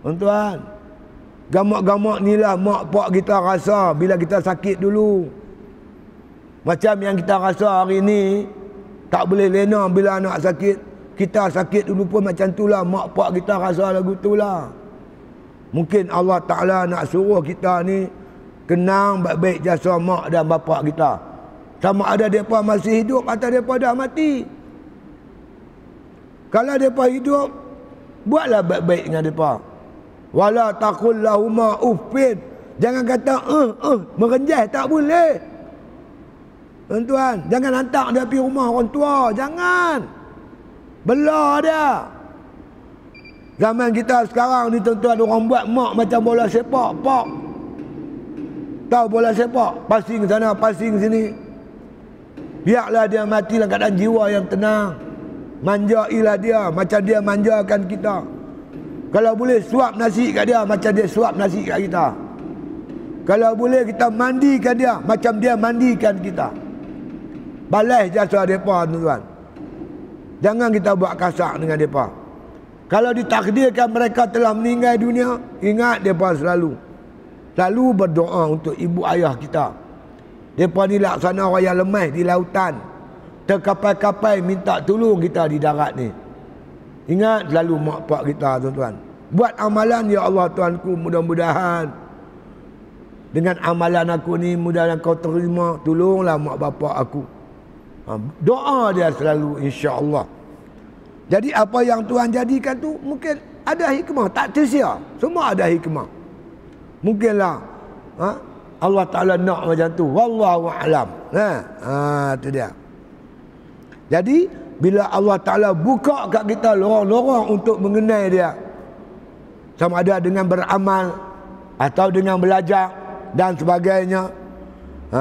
Tuan-tuan. Gamak-gamak ni lah mak pak kita rasa bila kita sakit dulu. Macam yang kita rasa hari ni. Tak boleh lena bila anak sakit. Kita sakit dulu pun macam tu lah. Mak pak kita rasa lagu tu lah. Mungkin Allah Ta'ala nak suruh kita ni. Kenang baik-baik jasa mak dan bapak kita. Sama ada mereka masih hidup atau mereka dah mati. Kalau mereka hidup, buatlah baik-baik dengan mereka. Wala takul lahuma ufin. Jangan kata, eh, uh, eh, uh, merenjah tak boleh. Tuan-tuan, jangan hantar dia pergi rumah orang tua. Jangan. Belah dia. Zaman kita sekarang ni tuan-tuan orang buat mak macam bola sepak, pak. Tahu bola sepak, passing sana, passing sini. Biarlah dia mati dalam keadaan jiwa yang tenang. Manjailah dia macam dia manjakan kita. Kalau boleh suap nasi kat dia macam dia suap nasi kat kita. Kalau boleh kita mandikan dia macam dia mandikan kita. Balas jasa depa tuan-tuan. Jangan kita buat kasar dengan depa. Kalau ditakdirkan mereka telah meninggal dunia, ingat depa selalu selalu berdoa untuk ibu ayah kita. Depa ni laksana orang yang lemah di lautan. Terkapai-kapai minta tolong kita di darat ni. Ingat selalu mak pak kita tuan-tuan. Buat amalan ya Allah Tuanku mudah-mudahan dengan amalan aku ni mudah kau terima tolonglah mak bapak aku. Ha, doa dia selalu insya-Allah. Jadi apa yang Tuhan jadikan tu mungkin ada hikmah, tak tersia. Semua ada hikmah. Mungkinlah ha? Allah Taala nak macam tu. Wallahu alam. Ha, ha tu dia. Jadi bila Allah Taala buka kat kita lorong-lorong untuk mengenai dia sama ada dengan beramal atau dengan belajar dan sebagainya. Ha,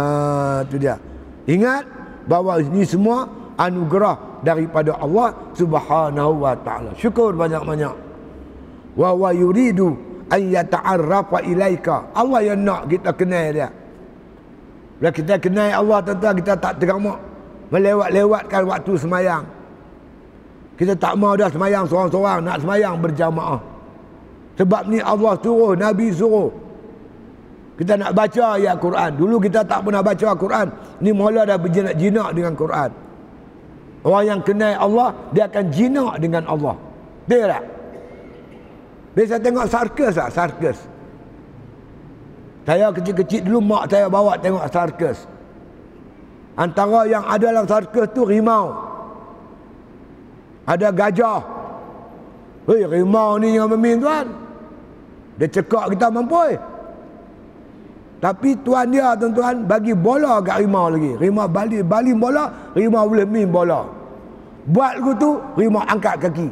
itu dia. Ingat bahawa ini semua anugerah daripada Allah Subhanahu wa taala. Syukur banyak-banyak. Wa wa yuridu an yata'arrafa ilaika. Allah yang nak kita kenal dia. Bila kita kenal Allah tuan kita tak teramak melewat-lewatkan waktu semayang. Kita tak mau dah semayang seorang-seorang, nak semayang berjamaah. Sebab ni Allah suruh, Nabi suruh. Kita nak baca ayat Quran. Dulu kita tak pernah baca Quran. Ni mula dah berjinak-jinak dengan Quran. Orang yang kenal Allah, dia akan jinak dengan Allah. Dia tak? Biasa tengok sarkas tak? Sarkas. Saya kecil-kecil dulu mak saya bawa tengok sarkas. Antara yang ada dalam sarkas tu rimau. Ada gajah. Hei, rimau ni yang memin tuan. Dia cekak kita mampu. Tapi tuan dia tuan-tuan bagi bola kat rimau lagi. Rimau balik balik bola, rimau boleh main bola. Buat lagu tu, rimau angkat kaki.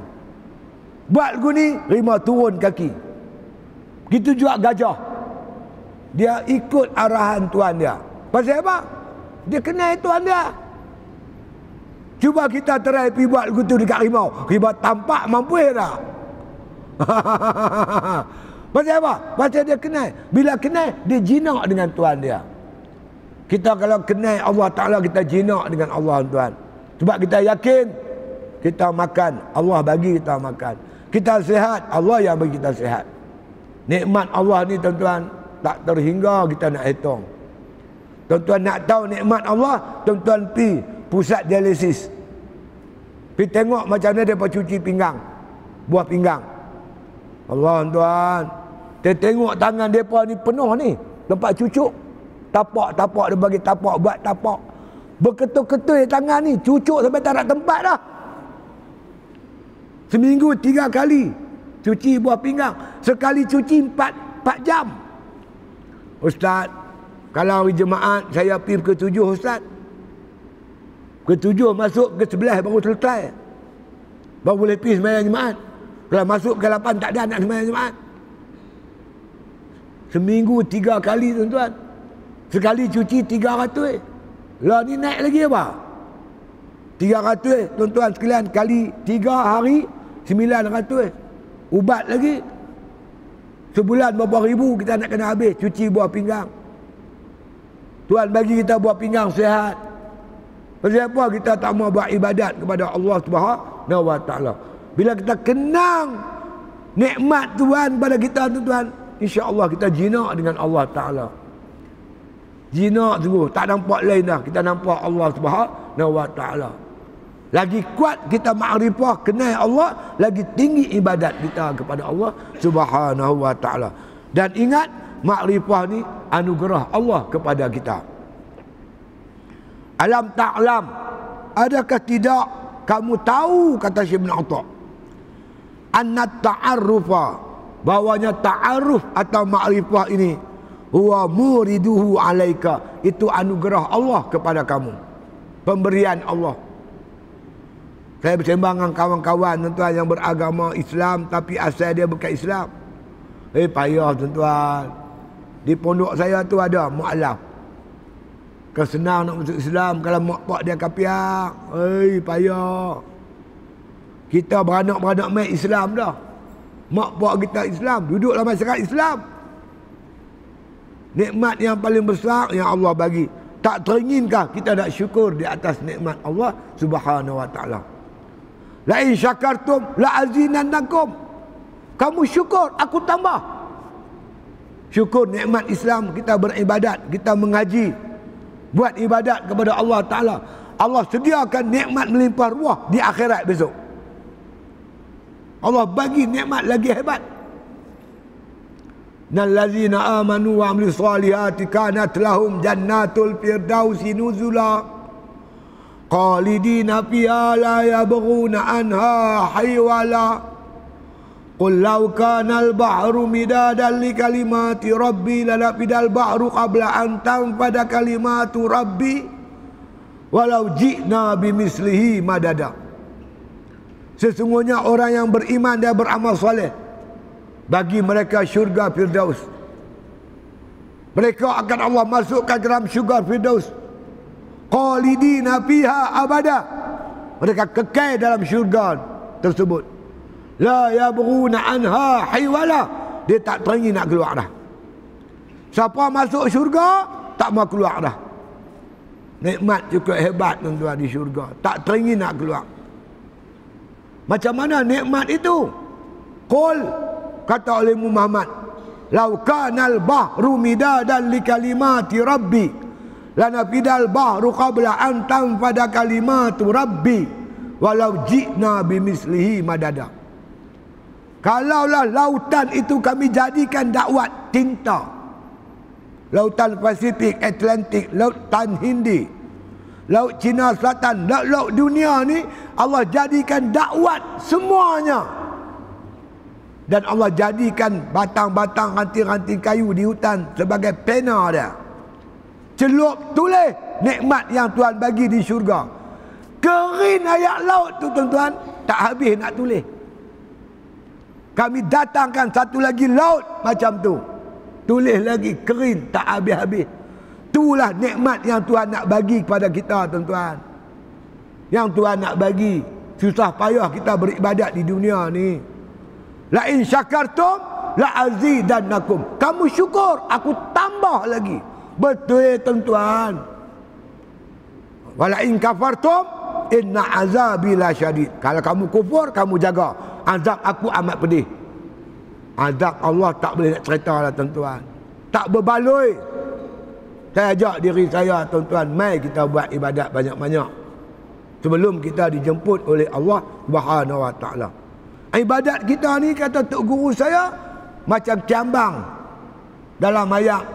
Buat lagu ni, rimau turun kaki. Gitu juga gajah. Dia ikut arahan tuan dia. Pasal apa? Dia kenal tuan dia. Cuba kita try pergi buat lagu dekat rimau. Rimau tampak mampu tak? Pasal apa? Pasal dia kenal. Bila kenal, dia jinak dengan Tuhan dia. Kita kalau kenal Allah Ta'ala, kita jinak dengan Allah Tuhan. Sebab kita yakin, kita makan. Allah bagi kita makan. Kita sehat, Allah yang bagi kita sehat. Nikmat Allah ni tuan-tuan, tak terhingga kita nak hitung. Tuan-tuan nak tahu nikmat Allah, tuan-tuan pi pusat dialisis. Pi tengok macam mana dia cuci pinggang. Buah pinggang. Allah tuan dia tengok tangan depa ni penuh ni. Tempat cucuk. Tapak-tapak dia bagi tapak buat tapak. Berketul-ketul tangan ni. Cucuk sampai tak nak tempat dah. Seminggu tiga kali. Cuci buah pinggang. Sekali cuci empat, empat jam. Ustaz. Kalau hari jemaat saya pergi ke tujuh Ustaz. Ke tujuh masuk ke sebelah baru selesai. Baru boleh pergi semayang jemaat. Kalau masuk ke lapan tak ada nak semayang jemaat. Seminggu tiga kali tuan-tuan. Sekali cuci tiga ratus. Lah ni naik lagi apa? Tiga ratus tuan-tuan sekalian kali tiga hari sembilan ratus. Ubat lagi. Sebulan berapa ribu kita nak kena habis cuci buah pinggang. Tuan bagi kita buah pinggang sehat. Pasal apa kita tak mau buat ibadat kepada Allah Subhanahu wa taala. Bila kita kenang nikmat Tuhan pada kita tuan-tuan, InsyaAllah kita jinak dengan Allah Ta'ala. Jinak sungguh. Tak nampak lain dah. Kita nampak Allah Subhanahu Wa Ta'ala. Lagi kuat kita ma'rifah kenal Allah. Lagi tinggi ibadat kita kepada Allah Subhanahu Wa Ta'ala. Dan ingat ma'rifah ni anugerah Allah kepada kita. Alam ta'lam. Adakah tidak kamu tahu kata Syekh bin Atta. Annat ta'arrufa bahwanya ta'aruf atau ma'rifah ini huwa muriduhu alaika itu anugerah Allah kepada kamu pemberian Allah Saya bersembang dengan kawan-kawan tuan-tuan yang beragama Islam tapi asal dia bukan Islam. Eh payah tuan-tuan. Di pondok saya tu ada mu'alaf. Kesenang nak masuk Islam kalau mak pak dia kapiak. Eh payah. Kita beranak-beranak main Islam dah. Mak pak kita Islam. Duduk dalam masyarakat Islam. Nikmat yang paling besar yang Allah bagi. Tak teringinkah kita nak syukur di atas nikmat Allah subhanahu wa ta'ala. Lain syakartum la azinannakum. Kamu syukur, aku tambah. Syukur nikmat Islam kita beribadat, kita mengaji. Buat ibadat kepada Allah Ta'ala. Allah sediakan nikmat melimpah ruah di akhirat besok. Allah bagi nikmat lagi hebat. Nal ladzina amanu wa amilus solihati kanat lahum jannatul firdausi nuzula qalidina fiha la yabghuna anha haywala Qul law kana al-bahru midadan li kalimati rabbi lanafidal bahru qabla an tanfada kalimatu rabbi walau ji'na bimislihi madada Sesungguhnya orang yang beriman dan beramal soleh bagi mereka syurga firdaus. Mereka akan Allah masukkan dalam syurga firdaus. Qalidina fiha abada. Mereka kekal dalam syurga tersebut La yabghuna anha haywala. Dia tak teringin nak keluar dah. Siapa masuk syurga, tak mau keluar dah. Nikmat cukup hebat tuan-tuan di syurga. Tak teringin nak keluar. Macam mana nikmat itu? Qul kata oleh Muhammad, "Lau kana al-bahru midadan li kalimati rabbi, lanafidal bahru qabla an tanfada kalimatu rabbi, walau ji'na bimislihi madada." Kalaulah lautan itu kami jadikan dakwat tinta. Lautan Pasifik, Atlantik, lautan Hindi, laut Cina Selatan, laut-laut dunia ni Allah jadikan dakwat semuanya. Dan Allah jadikan batang-batang ranting-ranting kayu di hutan sebagai pena dia. Celup tulis nikmat yang Tuhan bagi di syurga. Kerin ayat laut tu tuan-tuan, tak habis nak tulis kami datangkan satu lagi laut macam tu. Tulis lagi kering tak habis-habis. Itulah nikmat yang Tuhan nak bagi kepada kita tuan-tuan. Yang Tuhan nak bagi susah payah kita beribadat di dunia ni. La in syakartum la azidannakum. Kamu syukur aku tambah lagi. Betul tuan-tuan. Wala in kafartum inna azabi la syadid. Kalau kamu kufur kamu jaga azab aku amat pedih. Azab Allah tak boleh nak cerita lah tuan-tuan. Tak berbaloi. Saya ajak diri saya tuan-tuan mai kita buat ibadat banyak-banyak. Sebelum kita dijemput oleh Allah Subhanahu wa taala. Ibadat kita ni kata tok guru saya macam kiambang. Dalam ayat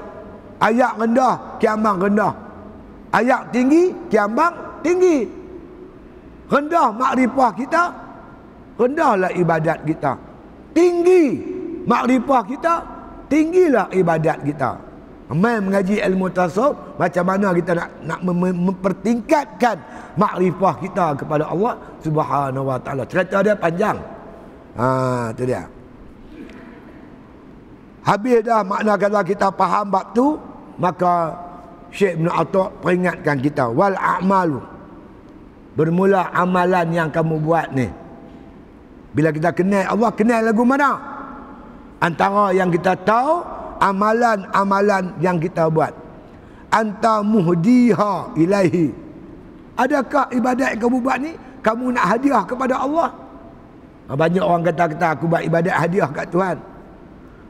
ayat rendah kiambang rendah. Ayat tinggi kiambang tinggi. Rendah makrifah kita rendahlah ibadat kita. Tinggi makrifah kita tinggilah ibadat kita. Mai mengaji ilmu tasawuf macam mana kita nak nak mempertingkatkan makrifah kita kepada Allah Subhanahu wa taala. Cerita dia panjang. Ha tu dia. Habis dah makna kalau kita faham bab tu maka Syekh Ibn Atta peringatkan kita wal a'malu. Bermula amalan yang kamu buat ni bila kita kenal Allah, kenal lagu mana? Antara yang kita tahu, amalan-amalan yang kita buat. Anta muhdiha ilaihi. Adakah ibadat yang kamu buat ni, kamu nak hadiah kepada Allah? Ah, banyak orang kata-kata aku buat ibadat hadiah kat Tuhan.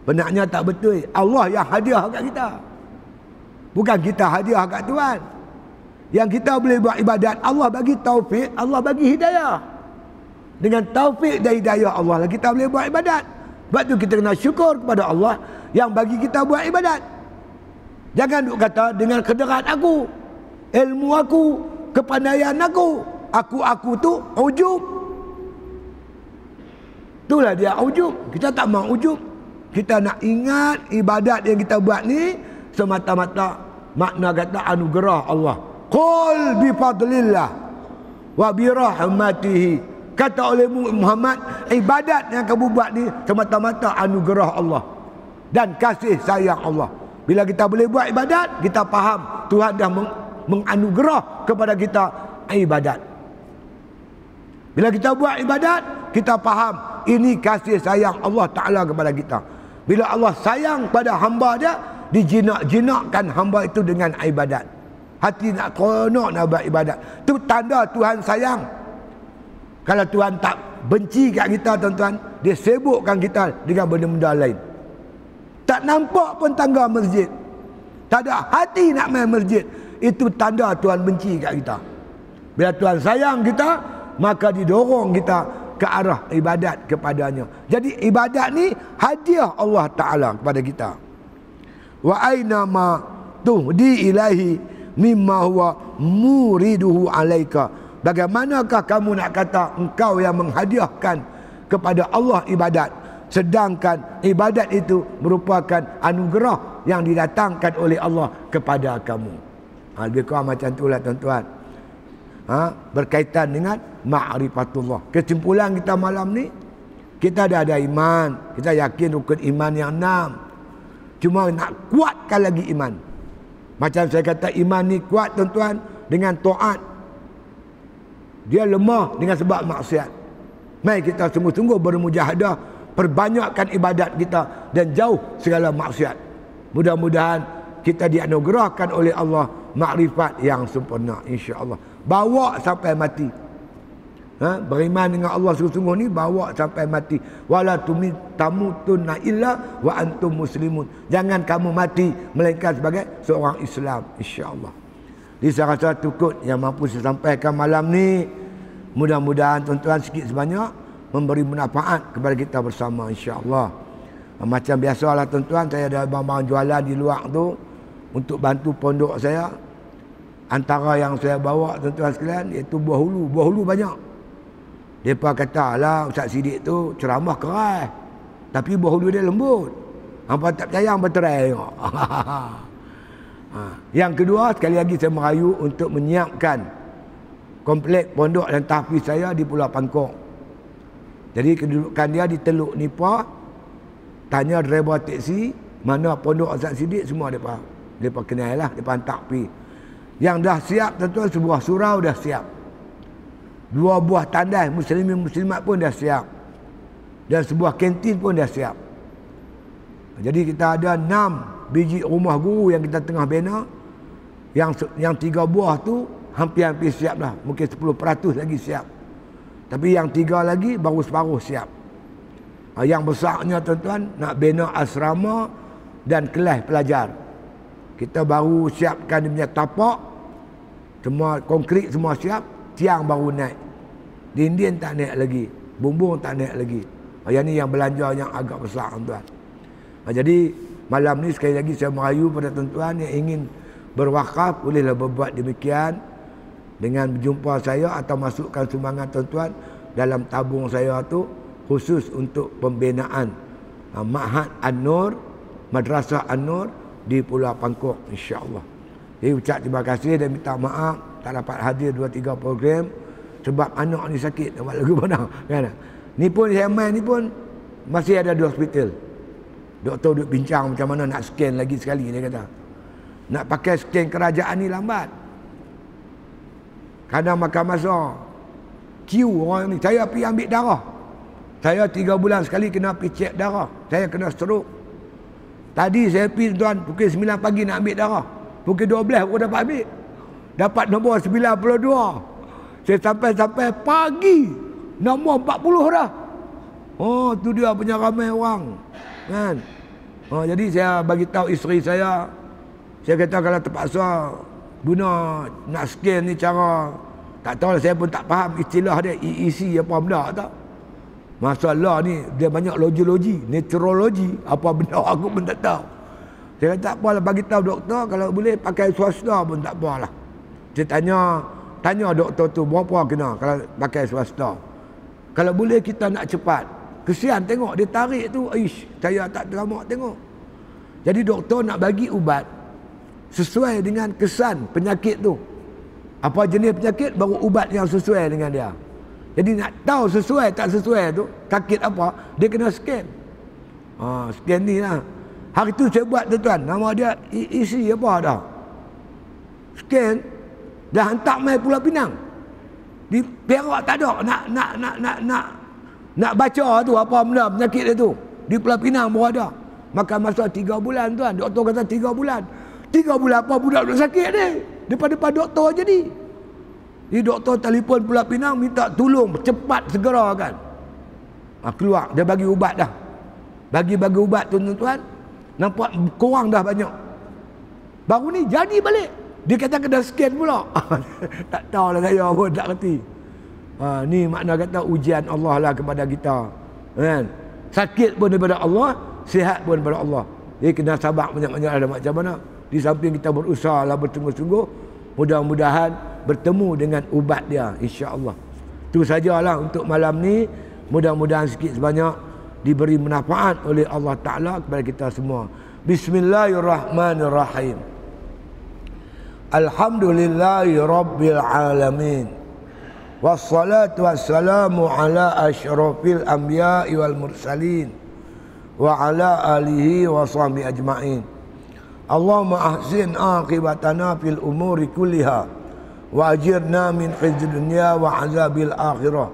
Benarnya tak betul. Allah yang hadiah kat kita. Bukan kita hadiah kat Tuhan. Yang kita boleh buat ibadat, Allah bagi taufik, Allah bagi hidayah dengan taufik dan hidayah Allah lah kita boleh buat ibadat. Sebab tu kita kena syukur kepada Allah yang bagi kita buat ibadat. Jangan duk kata dengan kederat aku, ilmu aku, kepandaian aku, aku-aku tu ujub. Itulah dia ujub. Kita tak mau ujub. Kita nak ingat ibadat yang kita buat ni semata-mata makna kata anugerah Allah. Qul bi fadlillah wa bi rahmatihi kata oleh Muhammad ibadat yang kamu buat ni semata-mata anugerah Allah dan kasih sayang Allah. Bila kita boleh buat ibadat kita faham Tuhan dah menganugerah kepada kita ibadat. Bila kita buat ibadat kita faham ini kasih sayang Allah Taala kepada kita. Bila Allah sayang pada hamba dia dijinak-jinakkan hamba itu dengan ibadat. Hati nak konak nak buat ibadat. Tu tanda Tuhan sayang kalau Tuhan tak benci kat kita tuan-tuan dia sibukkan kita dengan benda-benda lain. Tak nampak pun tangga masjid. Tak ada hati nak main masjid. Itu tanda Tuhan benci kat kita. Bila Tuhan sayang kita maka didorong kita ke arah ibadat kepadanya. Jadi ibadat ni hadiah Allah Ta'ala kepada kita. Wa aina ma tuhdi ilahi mimma huwa muriduhu alaika bagaimanakah kamu nak kata engkau yang menghadiahkan kepada Allah ibadat? Sedangkan ibadat itu merupakan anugerah yang didatangkan oleh Allah kepada kamu. Ha, lebih kurang macam itulah tuan-tuan. Ha, berkaitan dengan ma'rifatullah. Kesimpulan kita malam ni kita dah ada iman. Kita yakin rukun iman yang enam. Cuma nak kuatkan lagi iman. Macam saya kata iman ni kuat tuan-tuan dengan taat. Dia lemah dengan sebab maksiat. Mari kita sungguh-sungguh bermujahadah perbanyakkan ibadat kita dan jauh segala maksiat. Mudah-mudahan kita dianugerahkan oleh Allah makrifat yang sempurna insya-Allah. Bawa sampai mati ha? beriman dengan Allah sungguh-sungguh ni bawa sampai mati wala tamutunna illa wa antum muslimun jangan kamu mati melainkan sebagai seorang Islam insyaallah di salah satu kut yang mampu saya sampaikan malam ni mudah-mudahan tuan-tuan sikit sebanyak memberi manfaat kepada kita bersama insyaallah macam biasalah tuan-tuan saya ada barang-barang jualan di luar tu untuk bantu pondok saya antara yang saya bawa tuan-tuan sekalian iaitu buah hulu buah hulu banyak Mereka kata lah Ustaz Sidik tu ceramah keras. Tapi bau dia lembut. Hampa tak percaya hampa terai tengok. ha. Yang kedua sekali lagi saya merayu untuk menyiapkan komplek pondok dan tahfiz saya di Pulau Pangkok. Jadi kedudukan dia di Teluk Nipa. Tanya driver teksi mana pondok Ustaz Sidik semua depa. Depa kenal lah, depa hantar pi. Yang dah siap tentu sebuah surau dah siap. Dua buah tandas muslimin muslimat pun dah siap. Dan sebuah kantin pun dah siap. Jadi kita ada enam biji rumah guru yang kita tengah bina. Yang yang tiga buah tu hampir-hampir siap lah. Mungkin 10% lagi siap. Tapi yang tiga lagi baru separuh siap. Ha, yang besarnya tuan-tuan nak bina asrama dan kelas pelajar. Kita baru siapkan dia punya tapak. Semua konkrit semua siap tiang baru naik dinding tak naik lagi bumbung tak naik lagi yang ni yang belanja yang agak besar tuan jadi malam ni sekali lagi saya merayu pada tuan-tuan yang ingin berwakaf bolehlah berbuat demikian. Dengan berjumpa saya atau masukkan sumbangan tuan-tuan dalam tabung saya tu khusus untuk pembinaan. Uh, Ma'had An-Nur Madrasah An-Nur di Pulau Pangkok insya-Allah. Jadi ucap terima kasih dan minta maaf tak dapat hadir dua tiga program sebab anak ni sakit nak buat lagu mana kan? Ni pun saya main ni pun masih ada di hospital doktor duduk bincang macam mana nak scan lagi sekali dia kata. Nak pakai scan kerajaan ni lambat. Kadang makan masa Q orang ni saya pergi ambil darah. Saya tiga bulan sekali kena pergi cek darah. Saya kena stroke. Tadi saya pergi tuan pukul 9 pagi nak ambil darah. Pukul 12 aku dapat ambil. Dapat nombor 92 saya sampai-sampai pagi. Nombor 40 dah. Oh tu dia punya ramai orang kan oh, jadi saya bagi tahu isteri saya saya kata kalau terpaksa guna nak scan ni cara tak tahu saya pun tak faham istilah dia EEC apa benda tak masalah ni dia banyak logi-logi neurologi apa benda aku pun tak tahu saya kata tak apalah bagi tahu doktor kalau boleh pakai swasta pun tak apalah dia tanya, tanya doktor tu berapa kena kalau pakai swasta. Kalau boleh kita nak cepat. Kesian tengok dia tarik tu, ish, saya tak terima tengok. Jadi doktor nak bagi ubat sesuai dengan kesan penyakit tu. Apa jenis penyakit baru ubat yang sesuai dengan dia. Jadi nak tahu sesuai tak sesuai tu, sakit apa, dia kena scan. Ha, scan ni lah. Hari tu saya buat tuan-tuan, nama dia isi apa dah. Scan, dah hantar main Pulau Pinang. Di Perak tak ada nak nak nak nak nak nak baca tu apa benda penyakit dia tu. Di Pulau Pinang pun ada. Maka masa tiga bulan tuan, doktor kata tiga bulan. Tiga bulan apa budak duk sakit ni? Depan-depan doktor jadi. Di doktor telefon Pulau Pinang minta tolong cepat segera kan. Ha, keluar dia bagi ubat dah. Bagi-bagi ubat tuan-tuan. Nampak kurang dah banyak. Baru ni jadi balik. Dia kata kena scan pula. tak tahu lah saya pun tak kerti. Ha, ni makna kata ujian Allah lah kepada kita. Kan? Sakit pun daripada Allah, sihat pun daripada Allah. Jadi kena sabar banyak-banyak ada macam mana. Di samping kita berusaha lah bertunggu-tunggu, mudah-mudahan bertemu dengan ubat dia insya-Allah. Itu sajalah untuk malam ni. Mudah-mudahan sikit sebanyak diberi manfaat oleh Allah Taala kepada kita semua. Bismillahirrahmanirrahim. Alhamdulillahi Rabbil Alamin والصلاة والسلام على أشرف الأنبياء والمرسلين وعلى آله وصحبه أجمعين. اللهم أحسن عاقبتنا في الأمور كلها وأجرنا من خزي الدنيا وعذاب الآخرة.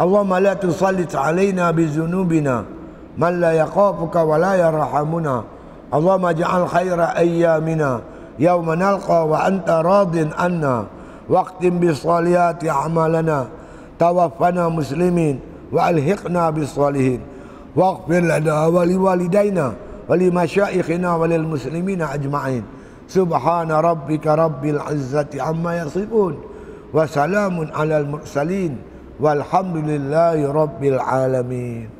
اللهم لا تسلط علينا بذنوبنا من لا يخافك ولا يرحمنا. اللهم اجعل خير أيامنا يوم نلقى وأنت راض عنا. Waktim bisaliyati amalana. Tawafana muslimin. Wa alhiqna bisalihin Waqfir lana wali walidayna Wali masyaikhina walil muslimina ajma'in. Subhana rabbika rabbil izzati amma yasifun. Wasalamun alal mursalin. Walhamdulillahi rabbil alamin.